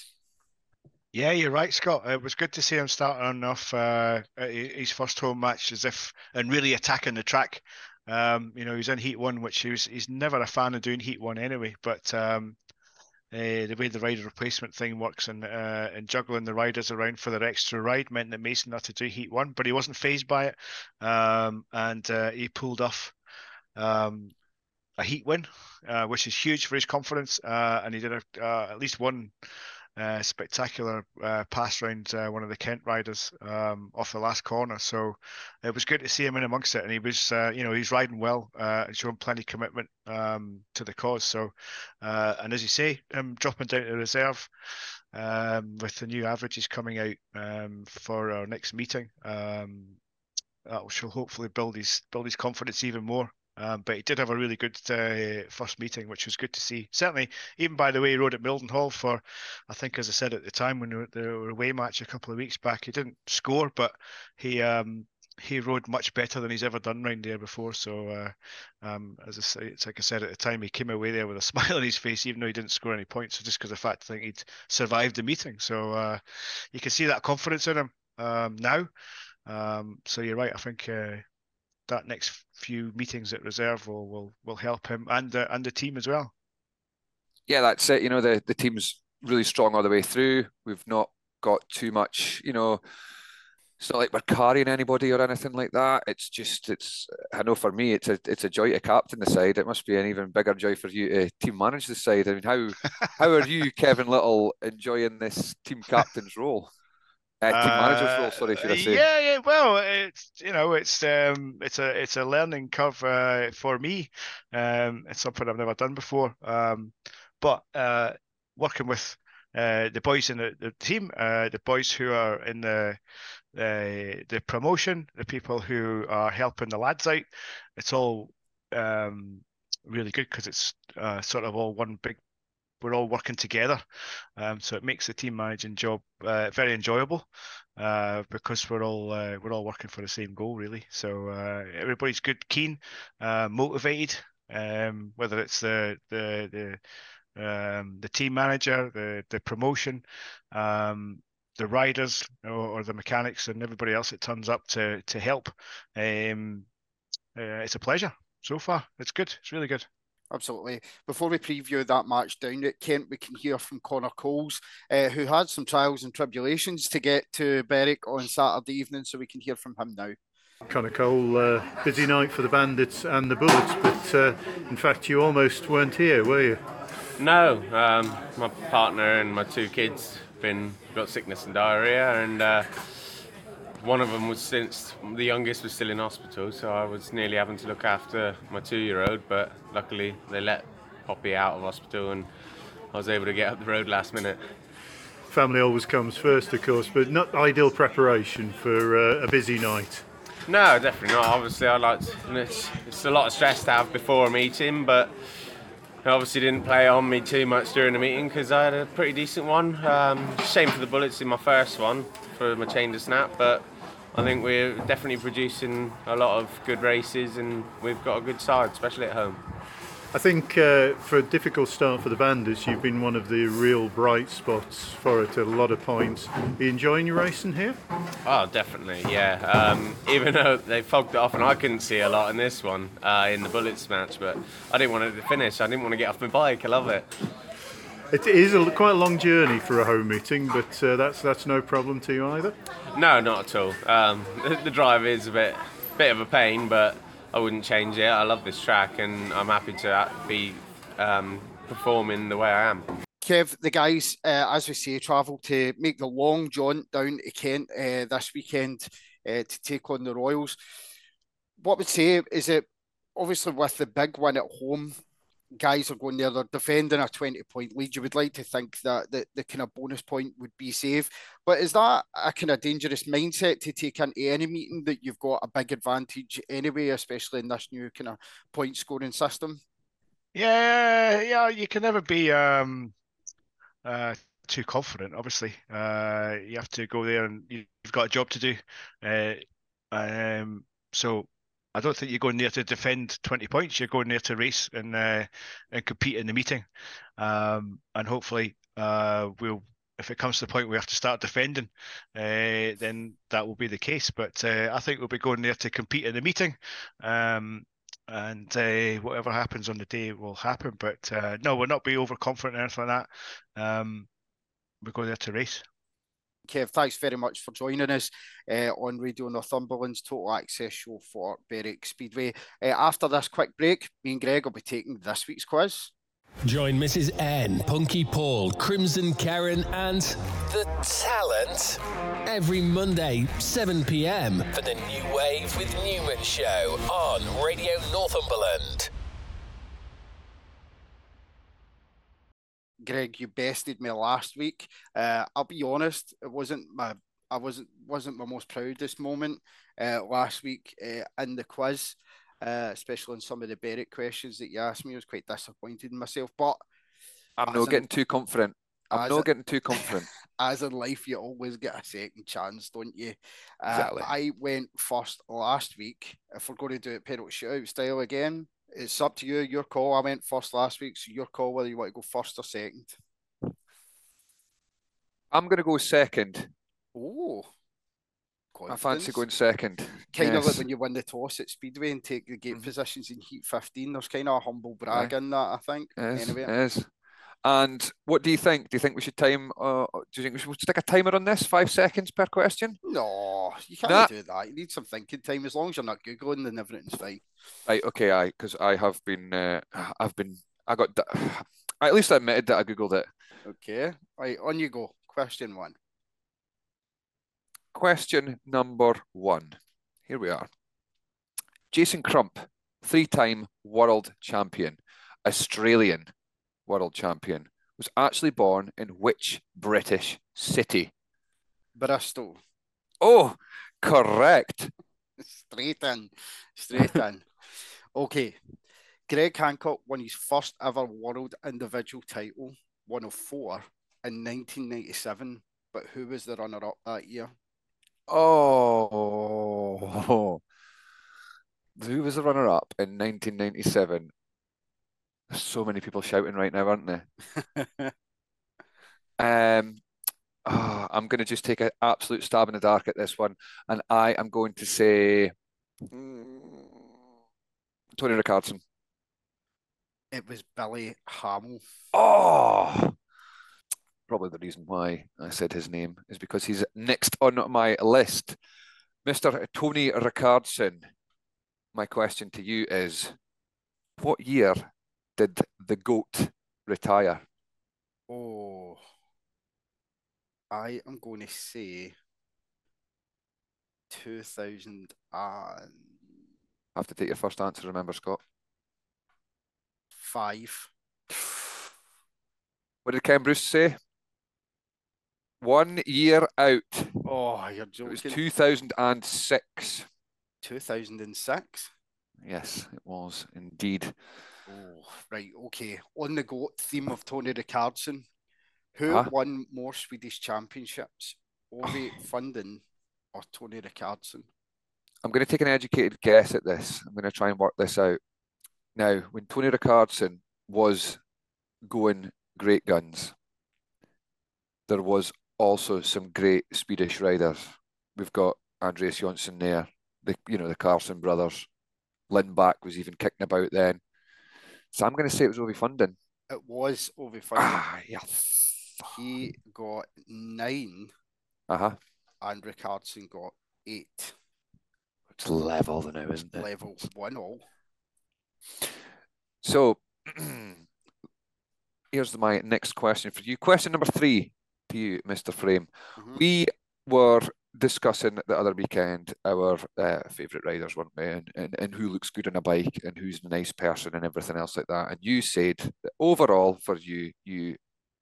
Yeah, you're right, Scott. It was good to see him starting off uh, his first home match as if and really attacking the track. Um, you know, he was in Heat One, which he was, he's never a fan of doing Heat One anyway. But um, uh, the way the rider replacement thing works and uh, and juggling the riders around for their extra ride meant that Mason had to do Heat One, but he wasn't phased by it, um, and uh, he pulled off um, a Heat win, uh, which is huge for his confidence, uh, and he did a, uh, at least one uh, spectacular uh, pass round uh, one of the Kent riders um, off the last corner. So it was good to see him in amongst it, and he was, uh, you know, he's riding well uh, and showing plenty of commitment um, to the cause. So, and as you say, um, dropping down to reserve um, with the new averages coming out um, for our next meeting. Um, that will hopefully build his build his confidence even more. Um, but he did have a really good uh, first meeting, which was good to see. Certainly, even by the way, he rode at Mildenhall for, I think, as I said at the time when the away match a couple of weeks back, he didn't score, but he um, he rode much better than he's ever done round there before. So, uh, um, as I say, it's like I said at the time, he came away there with a smile on his face, even though he didn't score any points, just because of the fact I think he'd survived the meeting. So uh, you can see that confidence in him um, now. Um, so you're right. I think uh, that next few meetings at reserve will will, will help him and uh, and the team as well. Yeah, that's it. You know, the the team's really strong all the way through. We've not got too much. You know, it's not like we're carrying anybody or anything like that. It's just it's. I know for me, it's a it's a joy to captain the side. It must be an even bigger joy for you to team manage the side. I mean, how how are you, Kevin Little, enjoying this team captain's role? Manager's role, sorry, should I say? Yeah, yeah. Well, it's you know, it's um, it's a it's a learning curve uh, for me. Um, it's something I've never done before. Um, but uh, working with uh, the boys in the, the team, uh, the boys who are in the the the promotion, the people who are helping the lads out, it's all um really good because it's uh, sort of all one big we're all working together. Um, so it makes the team managing job uh, very enjoyable uh, because we're all uh, we're all working for the same goal really. So uh, everybody's good, keen, uh, motivated. Um, whether it's the the the um, the team manager, the the promotion, um, the riders, or, or, the mechanics, and everybody else that turns up to to help. Um, uh, it's a pleasure so far. It's good. It's really good. Absolutely. Before we preview that match down at Kent, we can hear from Connor Coles, uh, who had some trials and tribulations to get to Berwick on Saturday evening, so we can hear from him now. Connor Cole, uh, busy night for the Bandits and the Bullets, but uh, in fact, you almost weren't here, were you? No, um, my partner and my two kids been got sickness and diarrhea, and uh, one of them was since the youngest was still in hospital, so I was nearly having to look after my two-year-old. But luckily, they let Poppy out of hospital, and I was able to get up the road last minute. Family always comes first, of course, but not ideal preparation for uh, a busy night. No, definitely not. Obviously, I like it's, it's a lot of stress to have before a meeting, but obviously didn't play on me too much during the meeting because I had a pretty decent one. Um, shame for the bullets in my first one for my chain to snap, but I think we're definitely producing a lot of good races and we've got a good side, especially at home. I think uh, for a difficult start for the Bandits, you've been one of the real bright spots for it at a lot of points. Are you enjoying your racing here? Oh, definitely, yeah. Um, even though they fogged it off and I couldn't see a lot in this one, uh, in the Bullets match, but I didn't want it to finish. I didn't want to get off my bike. I love it. It is a, quite a long journey for a home meeting, but uh, that's that's no problem to you either. No, not at all. Um, the, the drive is a bit bit of a pain, but I wouldn't change it. I love this track, and I'm happy to be um, performing the way I am. Kev, the guys, uh, as we say, travel to make the long jaunt down to Kent uh, this weekend uh, to take on the Royals. What would say is it obviously with the big win at home guys are going there, they're defending a 20 point lead. You would like to think that the, the kind of bonus point would be safe. But is that a kind of dangerous mindset to take into any meeting that you've got a big advantage anyway, especially in this new kind of point scoring system? Yeah, yeah, you can never be um, uh, too confident. Obviously, uh, you have to go there and you've got a job to do. Uh, um, so I don't think you're going there to defend 20 points. You're going there to race and uh, and compete in the meeting. Um, and hopefully, uh, we'll if it comes to the point we have to start defending, uh, then that will be the case. But uh, I think we'll be going there to compete in the meeting. Um, and uh, whatever happens on the day will happen. But uh, no, we'll not be overconfident or anything like that. Um, we go there to race. Kev, thanks very much for joining us uh, on Radio Northumberland's Total Access show for Berwick Speedway. Uh, after this quick break, me and Greg will be taking this week's quiz. Join Mrs. N, Punky Paul, Crimson Karen, and the talent every Monday, 7 pm, for the New Wave with Newman show on Radio Northumberland. Greg, you bested me last week. Uh, I'll be honest, it wasn't my I wasn't wasn't my most proudest moment uh, last week uh, in the quiz, uh, especially on some of the Berwick questions that you asked me. I was quite disappointed in myself, but I'm not in- getting too confident. I'm not a- getting too confident. as in life, you always get a second chance, don't you? Uh, Exactly. I went first last week. If we're going to do it penalty shootout style again, it's up to you. Your call. I went first last week, so your call whether you want to go first or second. I'm going to go second. Oh, I fancy going second. Kind of like when you win the toss at Speedway and take the gate Mhm. positions in Heat 15. There's kind of a humble brag in that, I think. Yes, Anyway, yes. And what do you think? Do you think we should time? Uh, do you think we should stick a timer on this? Five seconds per question. no, you can't Nah. do that. You need some thinking time. As long as you're not googling, then everything's fine. Right. Okay. I because I have been. Uh, I've been. I got. I at least admitted that I googled it. Okay, right on you go. Question one. Question number one. Here we are. Jason Crump, three-time world champion, Australian world champion, was actually born in which British city? Bristol. Oh, correct. Straight in. Straight in. Okay. Greg Hancock won his first ever world individual title, one of four, in 1997. But who was the runner up that year? Oh, who was the runner-up in 1997? There's so many people shouting right now, aren't there? Um, ah, I'm going to just take an absolute stab in the dark at this one, and I am going to say mm, Tony Rickardson. It was Billy Hamill. Oh, probably the reason why I said his name is because he's next on my list. Mr. Tony Rickardson, my question to you is what year did the GOAT retire? Oh. I am going to say 2005. have to take your first answer, remember, Scott. Five. What did Ken Bruce say? One year out. Oh, you're joking. It was 2006. 2006. Yes, it was indeed. Oh, right. Okay. On the GOAT theme of Tony Rickardson, who Huh? won more Swedish championships, Ove Fundin or Tony Rickardson? I'm going to take an educated guess at this. I'm going to try and work this out. Now, when Tony Rickardson was going great guns, there was also some great Swedish riders. We've got Andreas Jonsson there, the you know the Karlsson brothers. Lindback was even kicking about then. So I'm going to say it was Ove Fundin. It was Ove Fundin. Ah, yes. He got nine Uh huh. and Rickardson got eight. It's level now, isn't it? Level one all. So here's my next question for you. Question number three to you, Mr. Frame. Mhm. We were discussing the other weekend our uh, favourite riders, weren't we? And, and, and who looks good on a bike and who's a nice person and everything else like that. And you said that overall for you, you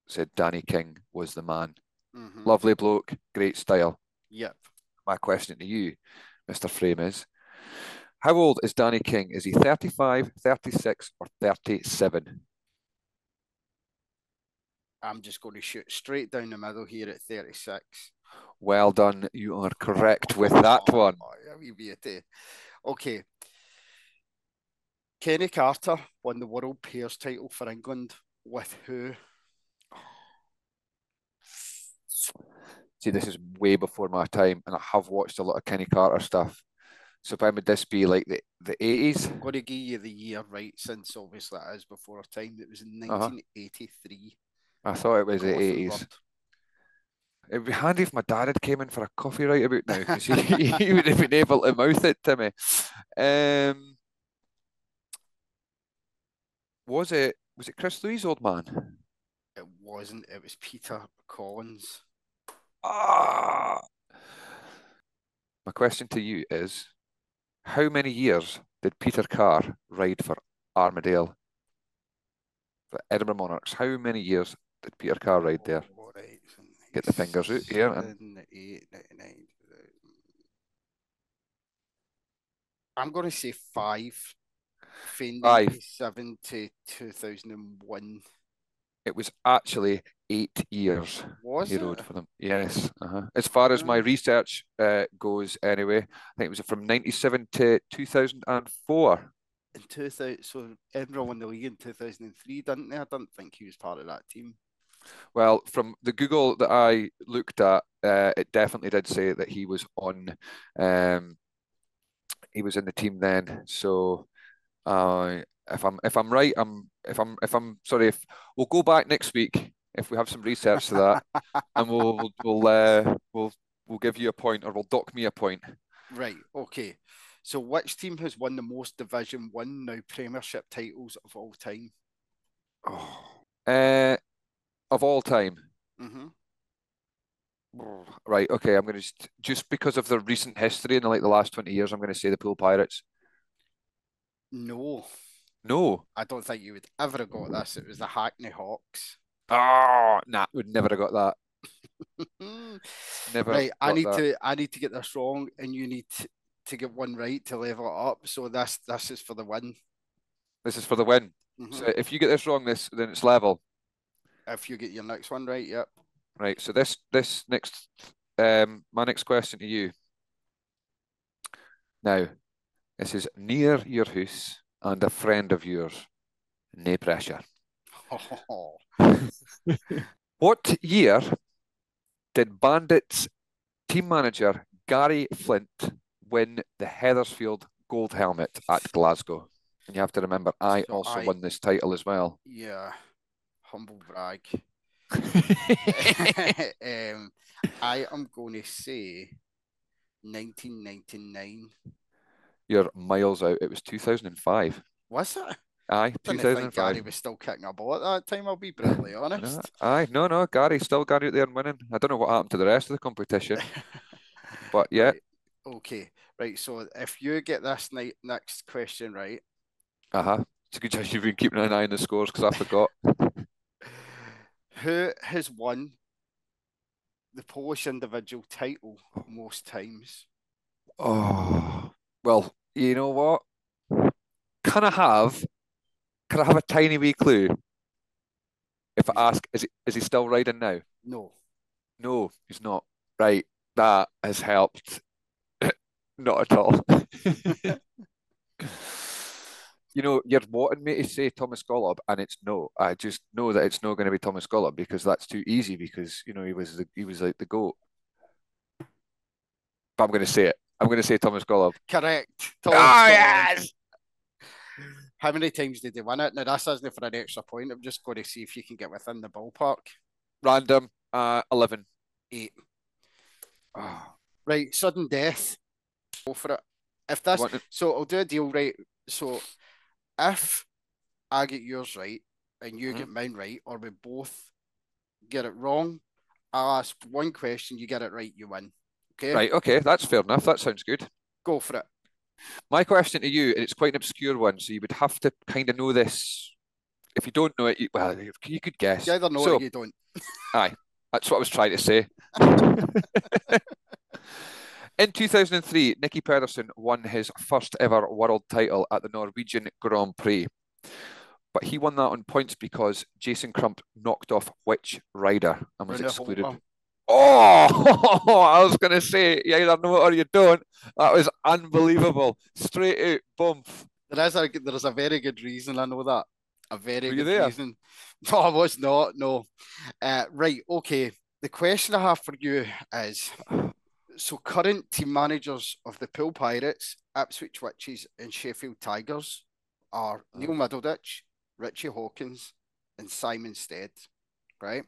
said Danny King was the man. Mhm. Lovely bloke, great style. Yep. My question to you, Mr. Frame, is How old is Danny King? Is he 35, 36, or 37? I'm just going to shoot straight down the middle here at 36. Well done. You are correct with that Oh, one. beauty. Okay. Kenny Carter won the World Pairs title for England with who? See, this is way before my time, and I have watched a lot of Kenny Carter stuff. So, when would this be like the, the 80s? I'm going to give you the year right since obviously it is before our time. It was in Uh-huh. 1983. I thought it was the Gothenburg. 80s. It'd be handy if my dad had came in for a coffee right about now, because he, he would have been able to mouth it to me. Um, was it was it Chris Louis, old man? It wasn't. It was Peter Collins. Ah. My question to you is, how many years did Peter Carr ride for Armadale? For Edinburgh Monarchs, how many years did Peter Carr ride there? All right, so Get the fingers out here and 97, 99, I'm going to say five. Five. 97 to 2001. it was actually eight years Was he it? rode for them. Yes, uh-huh. As far as my research uh, goes, anyway, I think it was from '97 to 2004. In 2000, so Edinburgh won the league in 2003, didn't they? I don't think he was part of that team. Well, from the Google that I looked at, uh, it definitely did say that he was on, um, he was in the team then. So, uh, if I'm if I'm right, I'm if I'm if I'm sorry, if we'll go back next week if we have some research to that, and we'll we'll uh, we'll we'll give you a point or we'll dock me a point. Right, okay. So which team has won the most Division 1 now Premiership titles of all time? Oh. Uh, of all time. hmm Right, okay, I'm gonna just just because of the recent history in like the last 20 years, I'm gonna say the Poole Pirates. No, No. I don't think you would ever have got this. It was the Hackney Hawks. Oh, nah, would never have got that. Never right, I need that. to I need to get this wrong, and you need to, to get one right to level it up. So this this is for the win. This is for the win. Mhm. So if you get this wrong, this then it's level. If you get your next one right, yep. Right. So this this next um my next question to you. Now, this is near your house and a friend of yours. No pressure. Oh, What year did Bandits team manager Gary Flint win the Heathersfield Gold Helmet at Glasgow? And you have to remember, I So also I- won this title as well. yeah, humble brag. um, I am going to say 1999. You're miles out. It was 2005. Was it? Aye, Didn't think Gary 2005. was still kicking a ball at that time. I'll be brutally No, honest. aye, no, no, Gary still got out there and winning. I don't know what happened to the rest of the competition, but yeah, Okay, right. So if you get this night next question right, uh-huh. It's a good chance you've been keeping an eye on the scores because I forgot. Who has won the Polish individual title most times? Oh, well, you know what? Can I have, can I have a tiny wee clue? If I ask, is he, is he still riding now? No. No, he's not. Right, that has helped. Not at all. You know, you're wanting me to say Thomas Gollob, and it's no. I just know that it's not going to be Thomas Gollob because that's too easy. Because you know he was the he was like the goat. But I'm going to say it. I'm going to say Thomas Gollob. Correct. Oh, Thomas yes! How many times did they win it? Now, that's isn't for an extra point. I'm just going to see if you can get within the ballpark. Random. Uh, eleven. Eight. Right, sudden death. Go for it. If this, so I'll do a deal, right? So if I get yours right and you Mhm. get mine right, or we both get it wrong, I'll ask one question, you get it right, you win. Okay? Right. Okay, that's fair enough. That sounds good. Go for it. My question to you, and it's quite an obscure one, so you would have to kind of know this. If you don't know it, you, well, you could guess. You either know So- it or you don't. Aye, that's what I was trying to say. In 2003, Nicki Pedersen won his first ever world title at the Norwegian Grand Prix. But he won that on points because Jason Crump knocked off which rider and was excluded? Oh, I was going to say, you either know it or you don't. That was unbelievable. Straight out, boom. There is a there is a very good reason. I know that. A very Were good there? reason. No, I was not. No. Uh, right. Okay. The question I have for you is: so current team managers of the Poole Pirates, Ipswich Witches, and Sheffield Tigers are Neil Middleditch, Richie Hawkins, and Simon Stead. Right.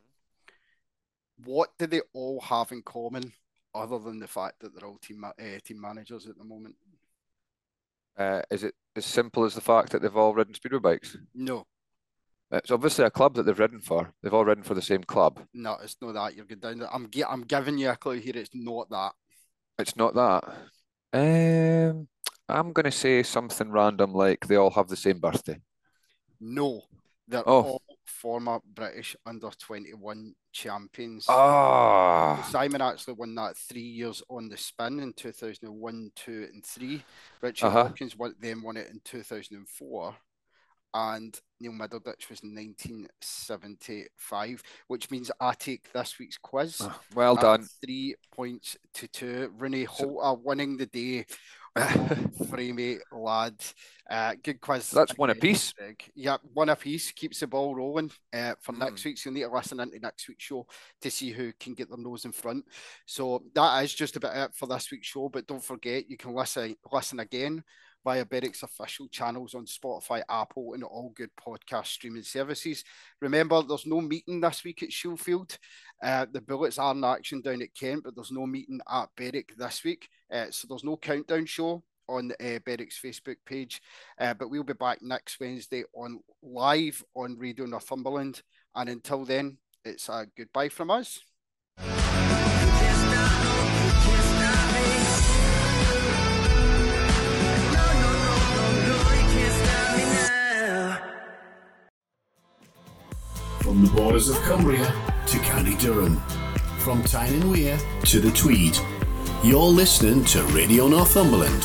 What do they all have in common, other than the fact that they're all team uh, team managers at the moment? Uh, is it as simple as the fact that they've all ridden speedway bikes? No. It's obviously a club that they've ridden for. They've all ridden for the same club. No, it's not that. You're going down. there. I'm gi- I'm giving you a clue here. It's not that. It's not that. Um, I'm going to say something random like they all have the same birthday. No, they're Oh. all former British under 21 champions. Ah, Simon actually won that three years on the spin in 2001, 2, and 3. Richard Uh-huh. Hawkins won, then won it in 2004. And Neil Middleditch was 1975, which means I take this week's quiz. well done. Three points to two. Renee So- winning the day. Framey lad. Uh, good quiz. That's one apiece. Yeah, one apiece keeps the ball rolling. Uh, for Mm. next week's, you'll need to listen into next week's show to see who can get their nose in front. So that is just about it for this week's show. But don't forget, you can listen listen again via Berwick's official channels on Spotify, Apple, and all good podcast streaming services. Remember, there's no meeting this week at Shieldfield. Uh, the Bullets are in action down at Kent, but there's no meeting at Berwick this week. Uh, so there's no countdown show on uh, Berwick's Facebook page. Uh, but we'll be back next Wednesday on live on Radio Northumberland. And until then, it's a goodbye from us. From the borders of Cumbria to County Durham, from Tyne and Wear to the Tweed, you're listening to Radio Northumberland